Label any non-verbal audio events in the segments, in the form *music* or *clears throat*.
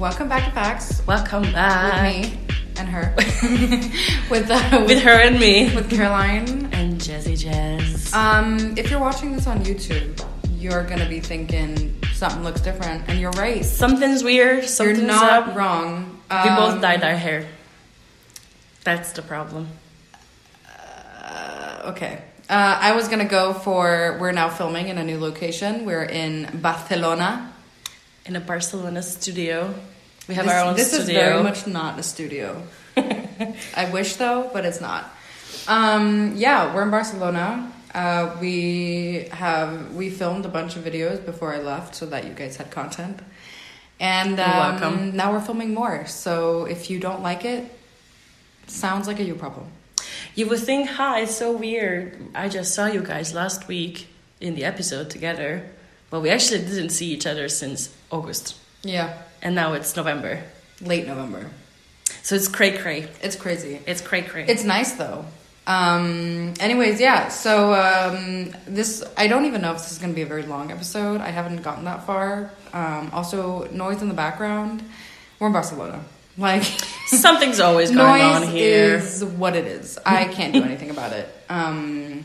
Welcome back to Facts Welcome back. with me and her. *laughs* with uh, With her and me. with Caroline. And Jazzy Jazz. Um, if you're watching this on YouTube, you're gonna be thinking something looks different, and you're right. Something's weird. Something's you're not up. wrong. we both Um, dyed our hair. That's the problem. Uh, okay. Uh, I was gonna go for. We're now filming in a new location. We're in Barcelona. In a Barcelona studio. We have this, our own this studio. is very much not a studio. *laughs* I wish though, but it's not. Um, yeah, we're in Barcelona. Uh, we have we filmed a bunch of videos before I left, so that you guys had content. And You're um, welcome. now we're filming more. So if you don't like it, sounds like a you problem. You would think, hi, it's so weird. I just saw you guys last week in the episode together. But we actually didn't see each other since August. Yeah, And now it's November. late November. So it's cray cray. It's crazy. It's cray cray. It's nice though. Um, anyways, yeah. So um, this, I don't even know if this is going to be a very long episode. I haven't gotten that far. Um, also, noise in the background. We're in Barcelona. Like *laughs* Something's always going on here. is what it is. I can't do anything about it. Um,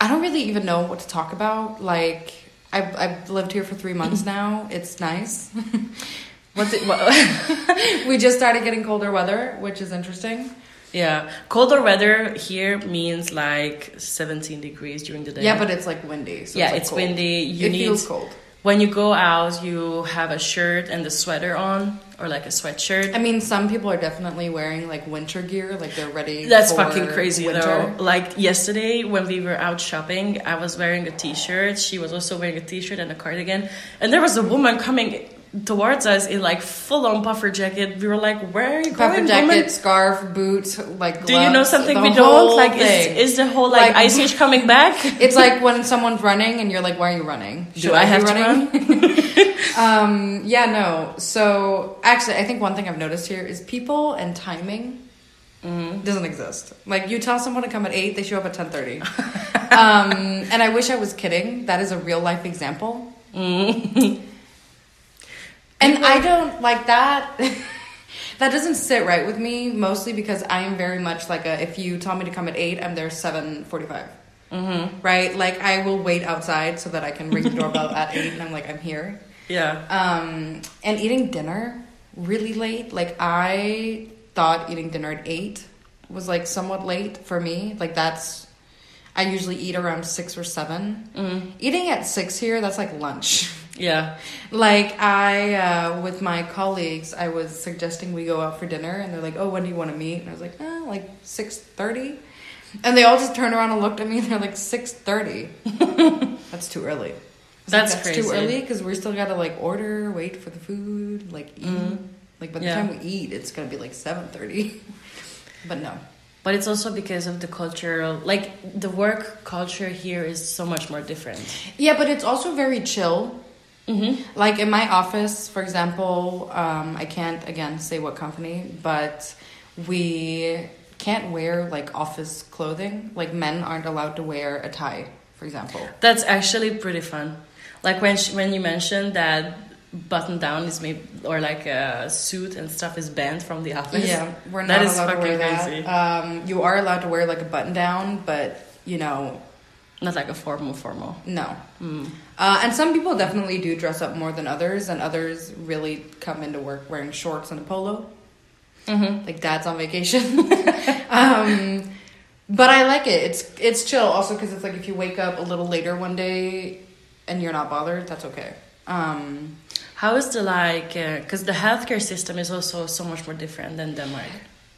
I don't really even know what to talk about. Like I've I've lived here for three months *laughs* now. It's nice. *laughs* What's it? What, *laughs* we just started getting colder weather, which is interesting. yeah, colder weather here means like 17 degrees during the day. Yeah, but it's like windy. So yeah, it's, like it's windy. You it need feels cold. when you go out, you have a shirt and a sweater on, or like a sweatshirt. I mean, some people are definitely wearing like winter gear, like they're ready. That's fucking crazy winter. though. Like yesterday when we were out shopping, I was wearing a t-shirt. She was also wearing a t-shirt and a cardigan, and there was a woman coming towards us in like full-on puffer jacket. We were like, "Where are you Puffer going, jacket, woman?" scarf, boots, like. Do you know something we don't? Like, is, is the whole like, Like- ice age *laughs* coming back? It's like when someone's running and you're like, "Why are you running? Do I have to *laughs* *laughs* um, yeah, no. So actually, I think one thing I've noticed here is people and timing Mm-hmm. doesn't exist. Like you tell someone to come at eight, they show up at ten thirty. um, and I wish I was kidding. That is a real life example. Mm-hmm. And I don't like that. *laughs* that doesn't sit right with me, mostly because I am very much like a. If you tell me to come at eight, I'm there seven forty-five. Mm-hmm. Right? Like I will wait outside so that I can ring the doorbell at eight, and I'm like, I'm here. Yeah. Um, and eating dinner really late. Like I thought eating dinner at eight was like somewhat late for me. Like that's I usually eat around six or seven. Mm. Eating at six here, that's like lunch. *laughs* Yeah. Like I, uh, with my colleagues, I was suggesting we go out for dinner, and they're like, "Oh, when do you want to meet?" And I was like, "Oh, like six 6.30. And they all just turned around and looked at me, and they're like, 6.30. *laughs* That's too early. Was like, That's too early because we're still gotta like order, wait for the food, like eat. Mhm. Like by the Yeah. time we eat, it's gonna be like seven thirty. *laughs* but no, But it's also because of the cultural, like the work culture here is so much more different. yeah, but it's also very chill. Mm-hmm. Like in my office, for example, um, I can't again say what company, but we can't wear like office clothing. Like men aren't allowed to wear a tie, for example. That's actually pretty fun. Like when sh- when you mentioned that button down is made or like a suit and stuff is banned from the office. Yeah, we're not allowed to wear that. Um, you are allowed to wear like a button down, but you know, Not like a formal formal. no. Mm. Uh, and some people definitely do dress up more than others, and others really come into work wearing shorts and a polo. Mm-hmm. like dad's on vacation. *laughs* um, but I like it. It's it's chill also because it's like if you wake up a little later one day and you're not bothered, that's okay. Um, How is the like? Because the healthcare system is also so much more different than Denmark.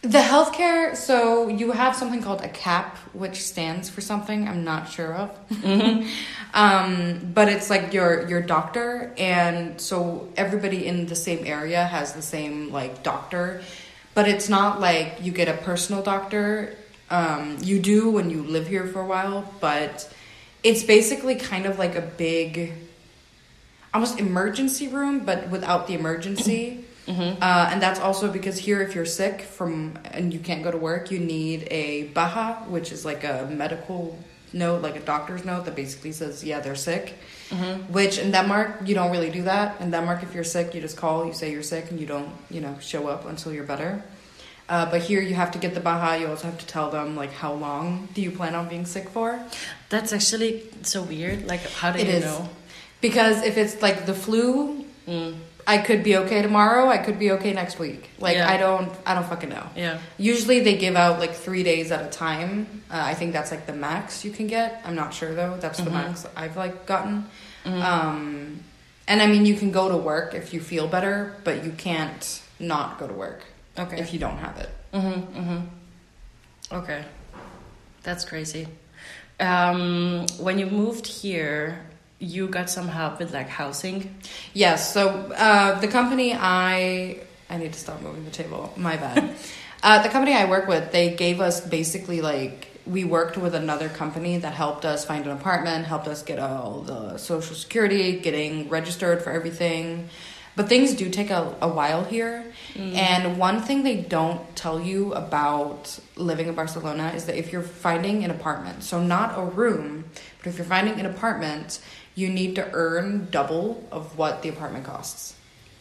The healthcare, so you have something called a CAP, which stands for something I'm not sure of. *laughs* um, but it's like your your doctor, and so everybody in the same area has the same like doctor, but it's not like you get a personal doctor. Um, you do when you live here for a while, but it's basically kind of like a big, almost emergency room, but without the emergency. *clears throat* Mm-hmm. Uh, and that's also because here, if you're sick from and you can't go to work, you need a baja, which is like a medical note, like a doctor's note that basically says, yeah, they're sick. Mm-hmm. Which in Denmark, you don't really do that. In Denmark, if you're sick, you just call, you say you're sick, and you don't, you know, show up until you're better. Uh, but here, you have to get the baja. You also have to tell them like how long do you plan on being sick for. That's actually so weird. Like, how do It you is. know? Because if it's like the flu, Mm. I could be okay tomorrow. I could be okay next week. Like Yeah. I don't, I don't fucking know. Yeah. Usually they give out like three days at a time. Uh, I think that's like the max you can get. I'm not sure though. That's the Mhm. max I've like gotten. Mhm. Um, and I mean, you can go to work if you feel better, but you can't not go to work okay. if you don't have it. Mm-hmm, mm-hmm. Okay, that's crazy. Um, when you moved here, you got some help with like housing. Yes. So uh, the company I I need to stop moving the table. My bad. *laughs* uh, the company I work with, they gave us basically like we worked with another company that helped us find an apartment, helped us get all the social security, getting registered for everything. But things do take a, a while here. Mm. And one thing they don't tell you about living in Barcelona is that if you're finding an apartment, so not a room, but if you're finding an apartment, you need to earn double of what the apartment costs,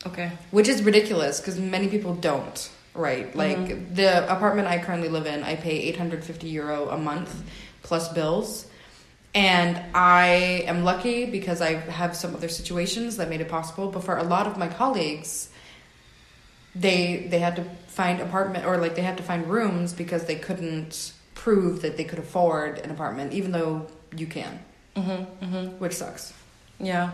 Okay. which is ridiculous because many people don't. Right, mm-hmm. like the apartment I currently live in, I pay 850 euro a month plus bills. And I am lucky because I have some other situations that made it possible. But for a lot of my colleagues, they they had to find apartment or like they had to find rooms because they couldn't prove that they could afford an apartment, even though you can, Mm-hmm, mm-hmm. which sucks. Yeah,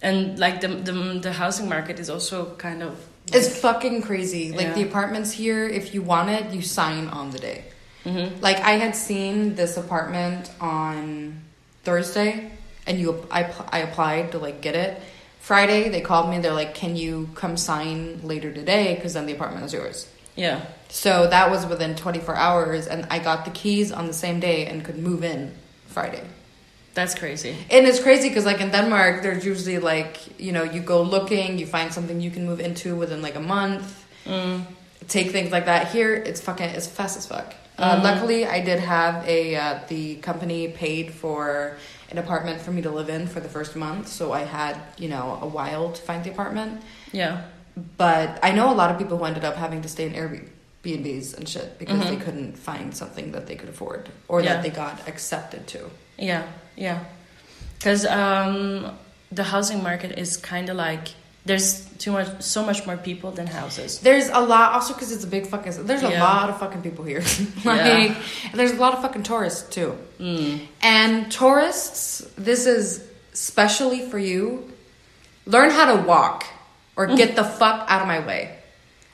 and like the the the housing market is also kind of It's fucking crazy. Like Yeah. the apartments here, if you want it, you sign on the day. Mhm. Like I had seen this apartment on Thursday, and you I I applied to like get it. Friday they called me. They're like, "Can you come sign later today? Because then the apartment is yours." yeah. So that was within 24 hours, and I got the keys on the same day and could move in Friday. That's crazy. And it's crazy because like in Denmark, there's usually like you know you go looking, you find something you can move into within like a month Mm. take things like that. Here, it's fucking it's fast as fuck. Uh, luckily, I did have a uh, the company paid for an apartment for me to live in for the first month, so I had you know a while to find the apartment. Yeah. But I know a lot of people who ended up having to stay in Airbnbs and shit because Mhm. they couldn't find something that they could afford or Yeah. that they got accepted to. Yeah, yeah. Because um, the housing market is kind of like there's too much, so much more people than houses. There's a lot, also because it's a big fucking. There's a Yeah. lot of fucking people here. *laughs* like, Yeah. and there's a lot of fucking tourists too. Mm. And tourists, this is specially for you. Learn how to walk or get the *laughs* fuck out of my way.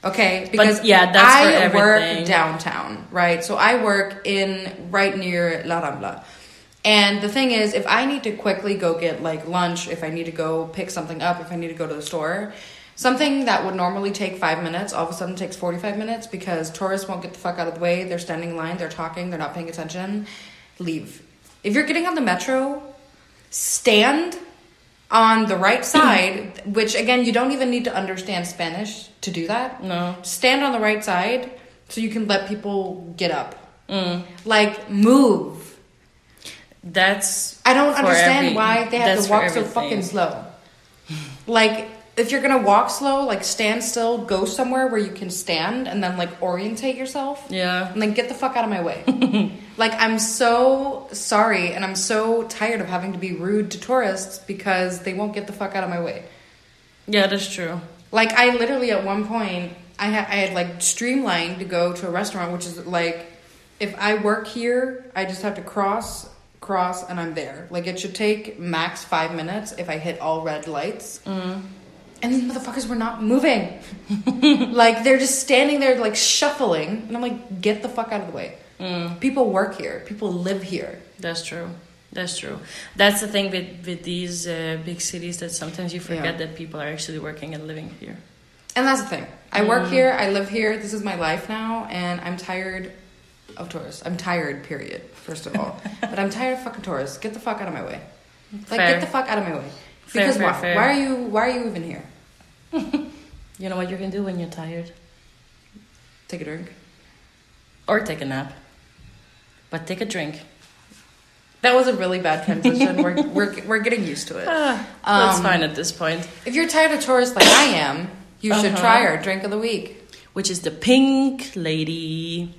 Okay? Because yeah, that's for I work downtown, right? So I work in right near La Rambla. And the thing is, if I need to quickly go get like lunch, if I need to go pick something up, if I need to go to the store, something that would normally take five minutes all of a sudden takes 45 minutes because tourists won't get the fuck out of the way. They're standing in line, they're talking, they're not paying attention. Leave. If you're getting on the metro, stand on the right *clears throat* side, which again, you don't even need to understand Spanish to do that. No. Stand on the right side so you can let people get up. Mm. Like, move. That's I don't understand every- why they have to walk so fucking slow. like, if you're gonna walk slow, like stand still, go somewhere where you can stand and then like orientate yourself. yeah. And then get the fuck out of my way. *laughs* like, I'm so sorry and I'm so tired of having to be rude to tourists because they won't get the fuck out of my way. Yeah, that's true. Like, I literally at one point, I had, I had like streamlined to go to a restaurant, which is like, if I work here, I just have to cross, cross, and I'm there. Like, it should take max five minutes if I hit all red lights. Mm. And these motherfuckers were not moving. *laughs* like, they're just standing there, like, shuffling. And I'm like, get the fuck out of the way. Mm. People work here, people live here. That's true. That's true. That's the thing with with these uh, big cities that sometimes you forget Yeah. that people are actually working and living here. And that's the thing. I work here, I live here, this is my life now, and I'm tired of tourists. I'm tired, period, first of all. *laughs* but I'm tired of fucking tourists. Get the fuck out of my way. Like Fair. get the fuck out of my way. Fair, Because fair, why? Why are you why are you even here? *laughs* You know what you can do when you're tired, Take a drink. or take a nap. But take a drink. That was a really bad transition. we're, *laughs* we're, we're getting used to it. Ah, that's Um, fine at this point. If you're tired of tourists like I am, you should Uh-huh. try our drink of the week. Which is the Pink Lady.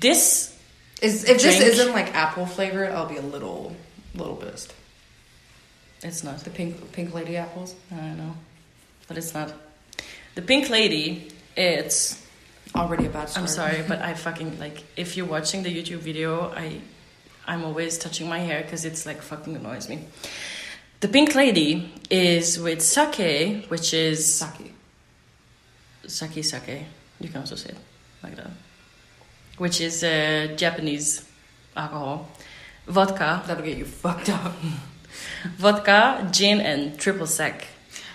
This Is if Drink. this isn't like apple flavored, I'll be a little little pissed. it's not. The pink pink lady apples. I don't know, but it's not. The Pink Lady. It's Already a bad start. I'm sorry, but *laughs* I fucking like if you're watching the YouTube video, I I'm always touching my hair because it's like fucking annoys me. The Pink Lady is with sake, which is Sake. sake sake. You can also say it like that, which is uh, Japanese alcohol, vodka, That'll get you fucked up. *laughs* vodka, gin, and triple sec.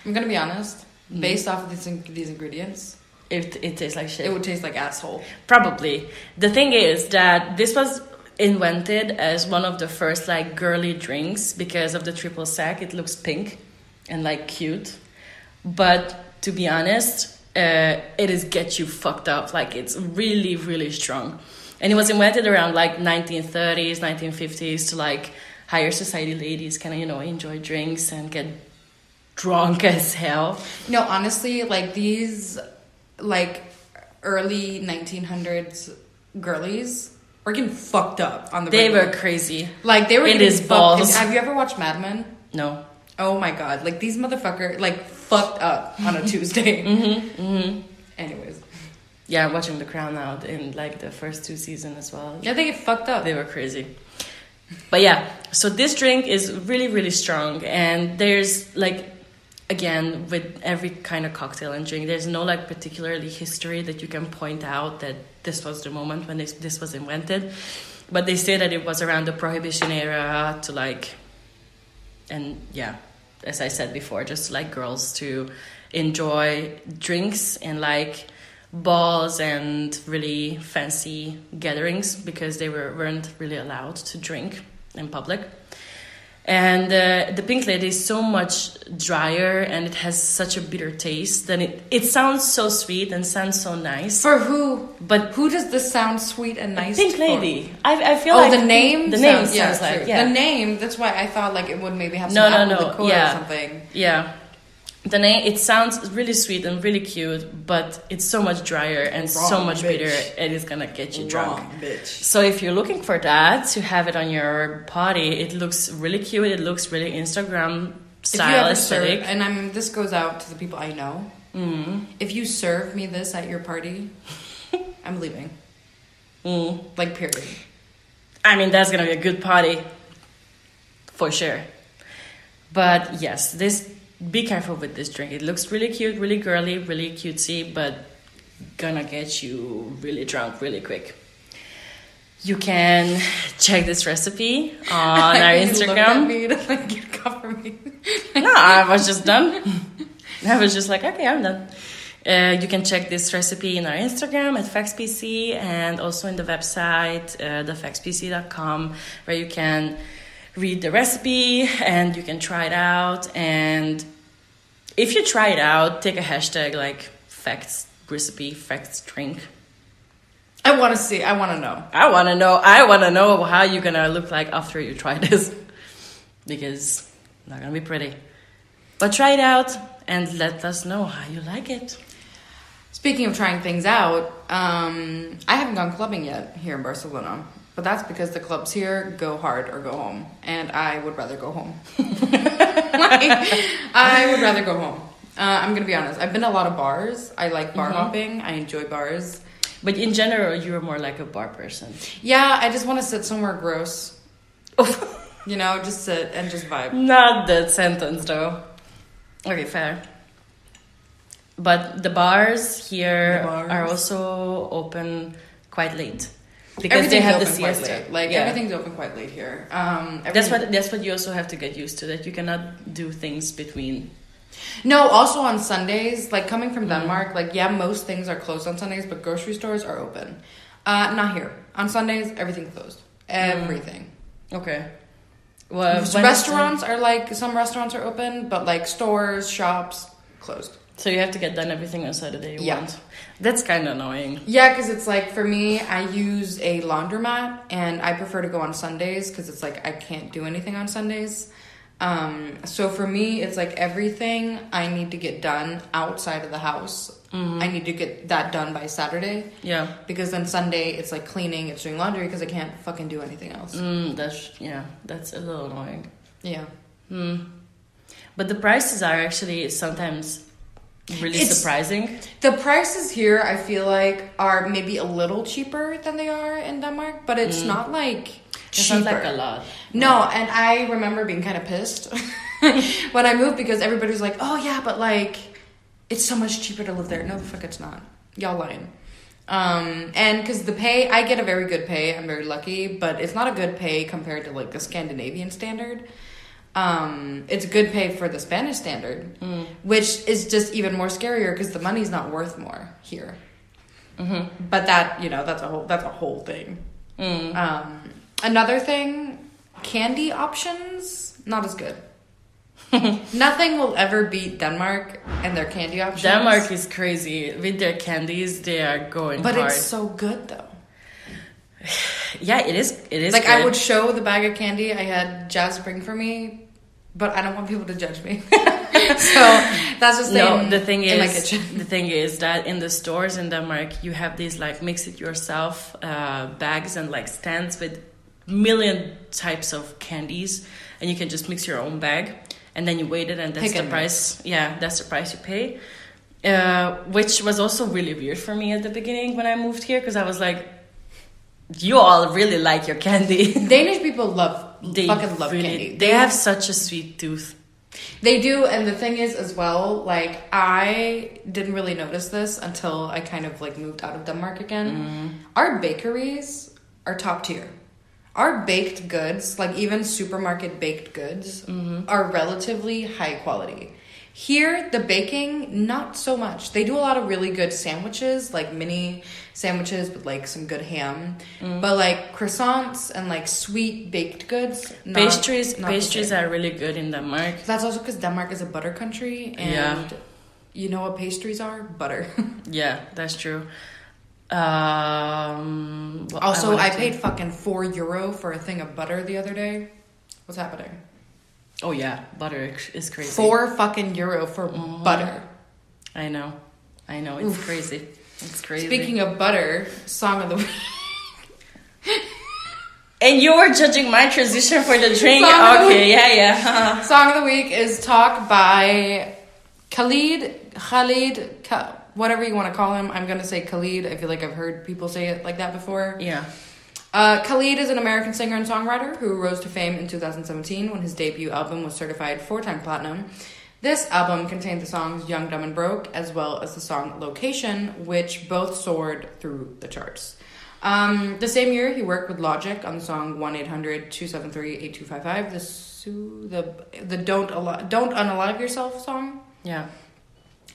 I'm gonna be honest. Mm. Based off of these, in- these ingredients, It it tastes like shit. it would taste like asshole. Probably. The thing is that this was invented as one of the first like girly drinks because of the triple sec. It looks pink and like cute. But to be honest, uh, it is get you fucked up. Like it's really, really strong. And it was invented around like 1930s, 1950s to like higher society ladies kind of, you know, enjoy drinks and get drunk *laughs* as hell. No, honestly, like these, like early 1900s girlies were getting fucked up on the. They regular. were crazy. like they were It getting is fucked. balls. Have you ever watched Mad Men? No. Oh my god! Like these motherfucker, like fucked up on a *laughs* Tuesday. Mm-hmm. Mm-hmm. Anyways, Yeah, watching The Crown now in like the first two seasons as well. yeah, they get fucked up. They were crazy. But yeah, so this drink is really, really strong. And there's like, again, with every kind of cocktail and drink, there's no like particularly history that you can point out that this was the moment when this, this was invented. But they say that it was around the Prohibition era to like, and yeah, as I said before, just like girls to enjoy drinks and like balls and really fancy gatherings because they were, weren't really allowed to drink in public. And uh, the pink lady is so much drier and it has such a bitter taste. Then it, it sounds so sweet and sounds so nice. For who? But Who does this sound sweet and nice? pink lady, I, I feel Oh, like the name. The name sounds, yeah, like yeah. The name. That's why I thought like it would maybe have No, some no, no, liqueur yeah. or something. Yeah. The name it sounds really sweet and really cute, but it's so much drier and so much bitch. bitter and it's gonna get you drunk. Bitch. So if you're looking for that to have it on your party, it looks really cute. It looks really Instagram style ever serve, aesthetic. and I'm this goes out to the people I know. Mm. If you serve me this at your party, *laughs* I'm leaving. Mm. Like period. I mean, that's gonna be a good party for sure. But yes, this be careful with this drink. It looks really cute, really girly, really cutesy, but gonna get you really drunk really quick. You can check this recipe *laughs* on our You looked at Instagram. me to like cover me. *laughs* no, I was just done. *laughs* I was just like, okay, I'm done. Uh, you can check this recipe in our Instagram at FaxPC and also in the website, uh, thefaxpc.com, where you can read the recipe and you can try it out. And if you try it out, take a hashtag like facts recipe, facts drink. I want to see. I want to know. I want to know. I want to know how you're gonna look like after you try *laughs* this, because it's not gonna be pretty. But try it out and let us know how you like it. Speaking of trying things out, um, I haven't gone clubbing yet here in Barcelona, but that's because the clubs here go hard or go home, and I would rather go home. *laughs* Like, I would rather go home. Uh, I'm gonna be honest. I've been to a lot of bars. I like bar Mhm. hopping. I enjoy bars. But in general, you're more like a bar person. Yeah, I just want to sit somewhere gross. *laughs* You know, just sit and just vibe. Not that sentence though. Okay, fair. But the bars here The bars. are also open quite late because they have the siesta. Like Yeah. everything's open quite late here. Um, That's what that's what you also have to get used to. That you cannot do things between. No, also on Sundays, like coming Mm. from Denmark, like yeah, most things are closed on Sundays, but grocery stores are open. Uh, not here. On Sundays, everything's closed. Everything. Okay. Well, when is the- restaurants are like some restaurants are open, but like stores, shops closed. So you have to get done everything on Saturday you Yeah. want. That's kind of annoying. Yeah, because it's like for me, I use a laundromat and I prefer to go on Sundays because it's like I can't do anything on Sundays. Um, so for me, it's like everything I need to get done outside of the house. I need to get that done by Saturday Yeah. because then Sunday it's like cleaning, it's doing laundry because I can't fucking do anything else. Mm, that's yeah. That's a little annoying. Yeah. Hmm. But the prices are actually sometimes really It's- surprising. The prices here, I feel like, are maybe a little cheaper than they are in Denmark, but it's not like cheaper. like a lot. No, and I remember being kind of pissed *laughs* when I moved because everybody was like, "Oh yeah, but like, it's so much cheaper to live there." No, the fuck, it's not. Y'all lying. Um, and because the pay, I get a very good pay. I'm very lucky, but it's not a good pay compared to like the Scandinavian standard. Um, it's good pay for the Spanish standard, which is just even more scarier because the money's not worth more here. Mm-hmm. But that you know that's a whole that's a whole thing. Mm. Um, another thing, candy options not as good. *laughs* Nothing will ever beat Denmark and their candy options. Denmark is crazy with their candies. They are going but hard. it's so good though. Yeah, it is. It is Like I would show the bag of candy I had Jazz bring for me, but I don't want people to judge me. *laughs* so that's just no the thing is kitchen. the thing is that in the stores in denmark you have these like mix it yourself uh, bags and like stands with million types of candies and you can just mix your own bag and then you wait it and that's Pick the price yeah that's the price you pay uh, which was also really weird for me at the beginning when i moved here because i was like you all really like your candy *laughs* Danish people love they fucking love really, candy. they have such a sweet tooth They do, and the thing is as well, like I didn't really notice this until I kind of like moved out of Denmark again. Mm-hmm. Our bakeries are top tier. Our baked goods, like even supermarket baked goods, Mm-hmm. are relatively high quality. Here, the baking, not so much. They do a lot of really good sandwiches, like mini sandwiches with like some good ham. Mm. But like croissants and like sweet baked goods, not, pastries not pastries are really good in denmark That's also because Denmark is a butter country, and Yeah. you know what pastries are? Butter. *laughs* Yeah, that's true. Um, what also, I, to- paid fucking four euro for a thing of butter the other day. What's happening? Oh yeah, butter is crazy. Four fucking euro for Mm-hmm. butter. I know, I know. It's crazy. It's crazy. Speaking of butter, song of the week. *laughs* and you're judging my transition for the drink. Song of the Okay, yeah, yeah. *laughs* song of the week is "Talk" by Khalid. Khalid, Ka- whatever you want to call him. I'm gonna say Khalid. I feel like I've heard people say it like that before. yeah. Uh, Khalid is an American singer and songwriter who rose to fame in 2017 when his debut album was certified four time platinum. This album contained the songs Young, Dumb, and Broke, as well as the song Location, which both soared through the charts. Um, the same year, he worked with Logic on the song 1 800 273 8255, the, su- the, the Don't, Al- Don't Unalive Yourself song Yeah.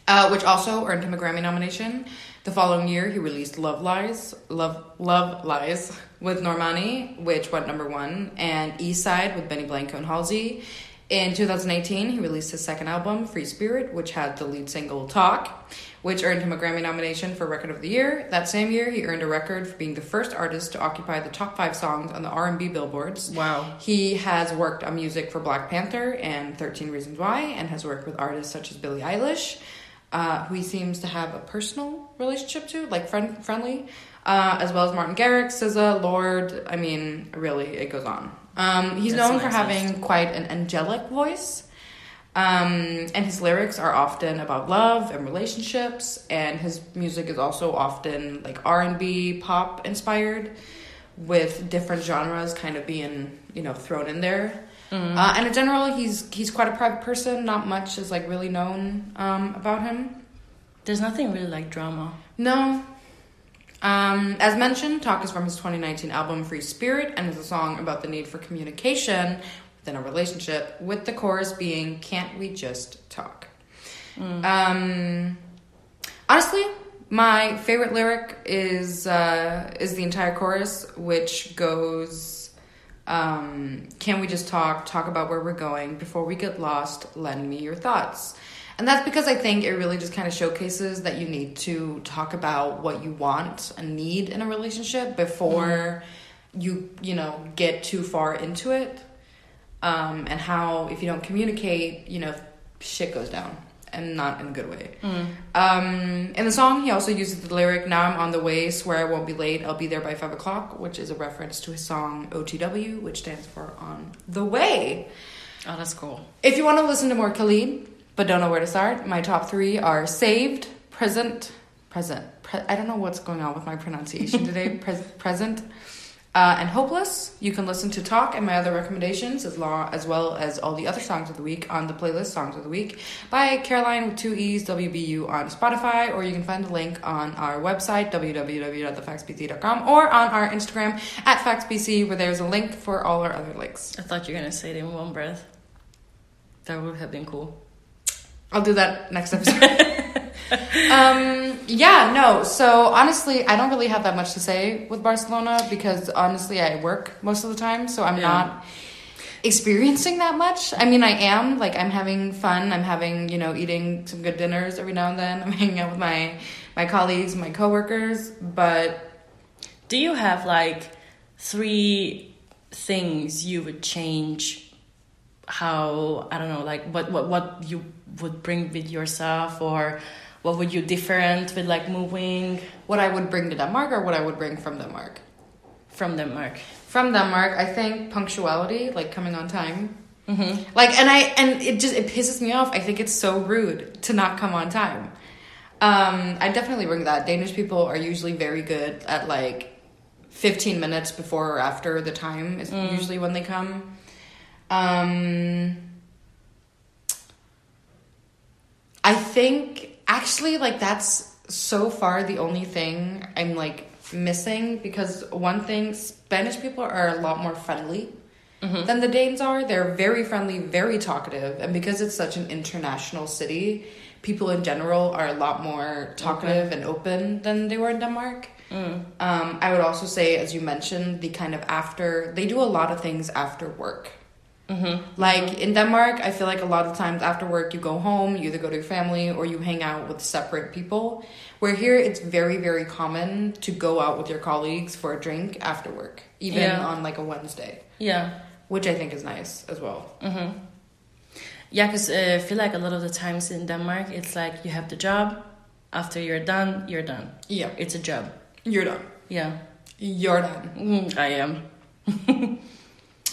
uh, which also earned him a Grammy nomination. The following year, he released "Love Lies," "Love Love Lies" with Normani, which went number one, and "East Side" with Benny Blanco and Halsey. In 2018, he released his second album, "Free Spirit," which had the lead single "Talk," which earned him a Grammy nomination for Record of the Year. That same year, he earned a record for being the first artist to occupy the top five songs on the R&B billboards. Wow. He has worked on music for Black Panther and 13 Reasons Why, and has worked with artists such as Billie Eilish, uh, who he seems to have a personal relationship to, like friend friendly, uh, as well as Martin Garrix, SZA, Lorde. I mean, really, it goes on. Um, he's That's known for having quite an angelic voice. Um, and his lyrics are often about love and relationships, and his music is also often like R and B, pop inspired, with different genres kind of being you know thrown in there. Uh, and in general, he's he's quite a private person. Not much is like really known um, about him. There's nothing really like drama. No. Um, as mentioned, Talk is from his 2019 album Free Spirit and is a song about the need for communication within a relationship, with the chorus being Can't we just talk? Um, honestly, my favorite lyric is uh, is the entire chorus, which goes, um, "Can we just talk? Talk about where we're going before we get lost. Lend me your thoughts." And that's because I think it really just kind of showcases that you need to talk about what you want and need in a relationship before you, you know, get too far into it. Um, and how, if you don't communicate, you know, shit goes down and not in a good way. Um, in the song, he also uses the lyric, Now I'm on the way, swear I won't be late, I'll be there by five o'clock, which is a reference to his song OTW, which stands for On the Way. Oh, that's cool. If you want to listen to more Khalid, but don't know where to start, my top three are Saved, Present, Present. Pre- I don't know what's going on with my pronunciation *laughs* today. Pres- present, uh, and Hopeless. You can listen to Talk and my other recommendations as, long, as well as all the other songs of the week on the playlist Songs of the Week by Caroline with two E's, WBU on Spotify, or you can find the link on our website, www.thefactsbc.com, or on our Instagram at FactsBC, where there's a link for all our other links. I thought you were gonna say it in one breath. That would have been cool. I'll do that next *laughs* episode. *laughs* um, yeah, no. So honestly, I don't really have that much to say with Barcelona because honestly, I work most of the time, so I'm Yeah. not experiencing that much. I mean, I am like I'm having fun. I'm having you know eating some good dinners every now and then. *laughs* I'm hanging out with my my colleagues, my coworkers, but Do you have like three things you would change? How I don't know, like what what what you would bring with yourself, or what would you different with like moving what I would bring to Denmark or what I would bring from Denmark. from Denmark? From Denmark, I think punctuality, like coming on time. Mm-hmm. Like, and I and it just it pisses me off. I think it's so rude to not come on time. Um, I definitely bring that. Danish people are usually very good at like 15 minutes before or after the time is usually when they come. Um, I think actually like that's so far the only thing I'm like missing because one thing Spanish people are a lot more friendly than the Danes are. They're very friendly, very talkative, and because it's such an international city, people in general are a lot more talkative and open than they were in Denmark. Um, I would also say, as you mentioned, the kind of after they do a lot of things after work. Like in Denmark, I feel like a lot of times after work, you go home, you either go to your family or you hang out with separate people. Where here, it's very, very common to go out with your colleagues for a drink after work, even Yeah. on like a Wednesday, Yeah. which I think is nice as well. Yeah, because uh, I feel like a lot of the times in Denmark, it's like you have the job. After you're done, you're done. Yeah, It's a job. you're done. Yeah, You're done. mm, I am. *laughs*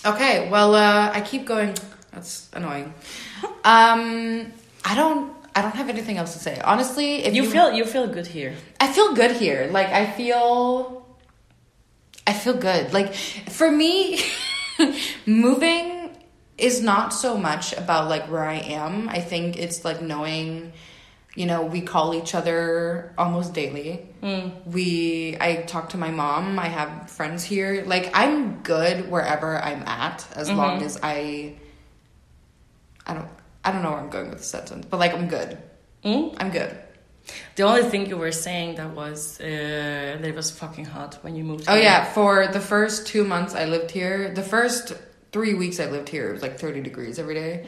Okay, well, uh, I keep going. That's annoying. Um, I don't. I don't have anything else to say. Honestly, if You you feel you feel good here. I feel good here. Like I feel I feel good. Like for me *laughs* moving is not so much about like where I am. I think it's like knowing you know, we call each other almost daily. We I talk to my mom. I have friends here. Like I'm good wherever I'm at as long as I I don't I don't know where I'm going with the sentence, but like I'm good. Mm? I'm good. The only thing you were saying that was uh, that it was fucking hot when you moved. Oh here. yeah, for the first two months I lived here, the first three weeks I lived here, it was like thirty degrees every day.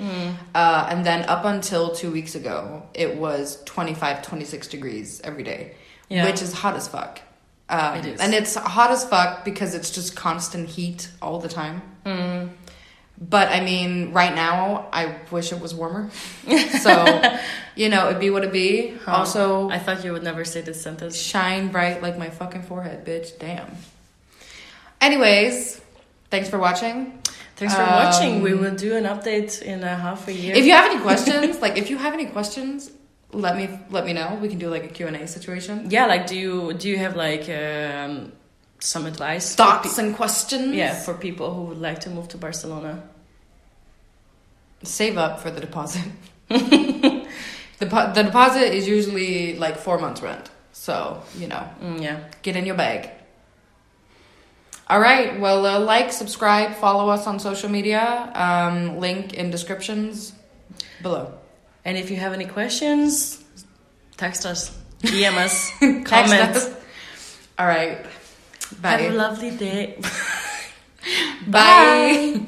Uh, and then up until two weeks ago, it was 25, 26 degrees every day, Yeah. which is hot as fuck. Um, It is. and it's hot as fuck because it's just constant heat all the time. But I mean, right now, I wish it was warmer. *laughs* so, you know, it'd be what it be. Huh. Also, I thought you would never say this sentence. shine bright like my fucking forehead, bitch. Damn. Anyways, thanks for watching. Thanks for Um, watching. We will do an update in a half a year. If you have any questions, like if you have any questions, let me let me know. We can do like a Q&A situation. yeah, like do you do you have like um, some advice? Thoughts and questions. yeah, for people who would like to move to Barcelona. Save up for the deposit. *laughs* the, the deposit is usually like four months rent. So, you know, Mm, yeah. get in your bag. All right. Well, uh, like, subscribe, follow us on social media. Um, link in descriptions below. And if you have any questions, text us, DM *laughs* us, comment. us. All right. Bye. Have a lovely day. *laughs* Bye.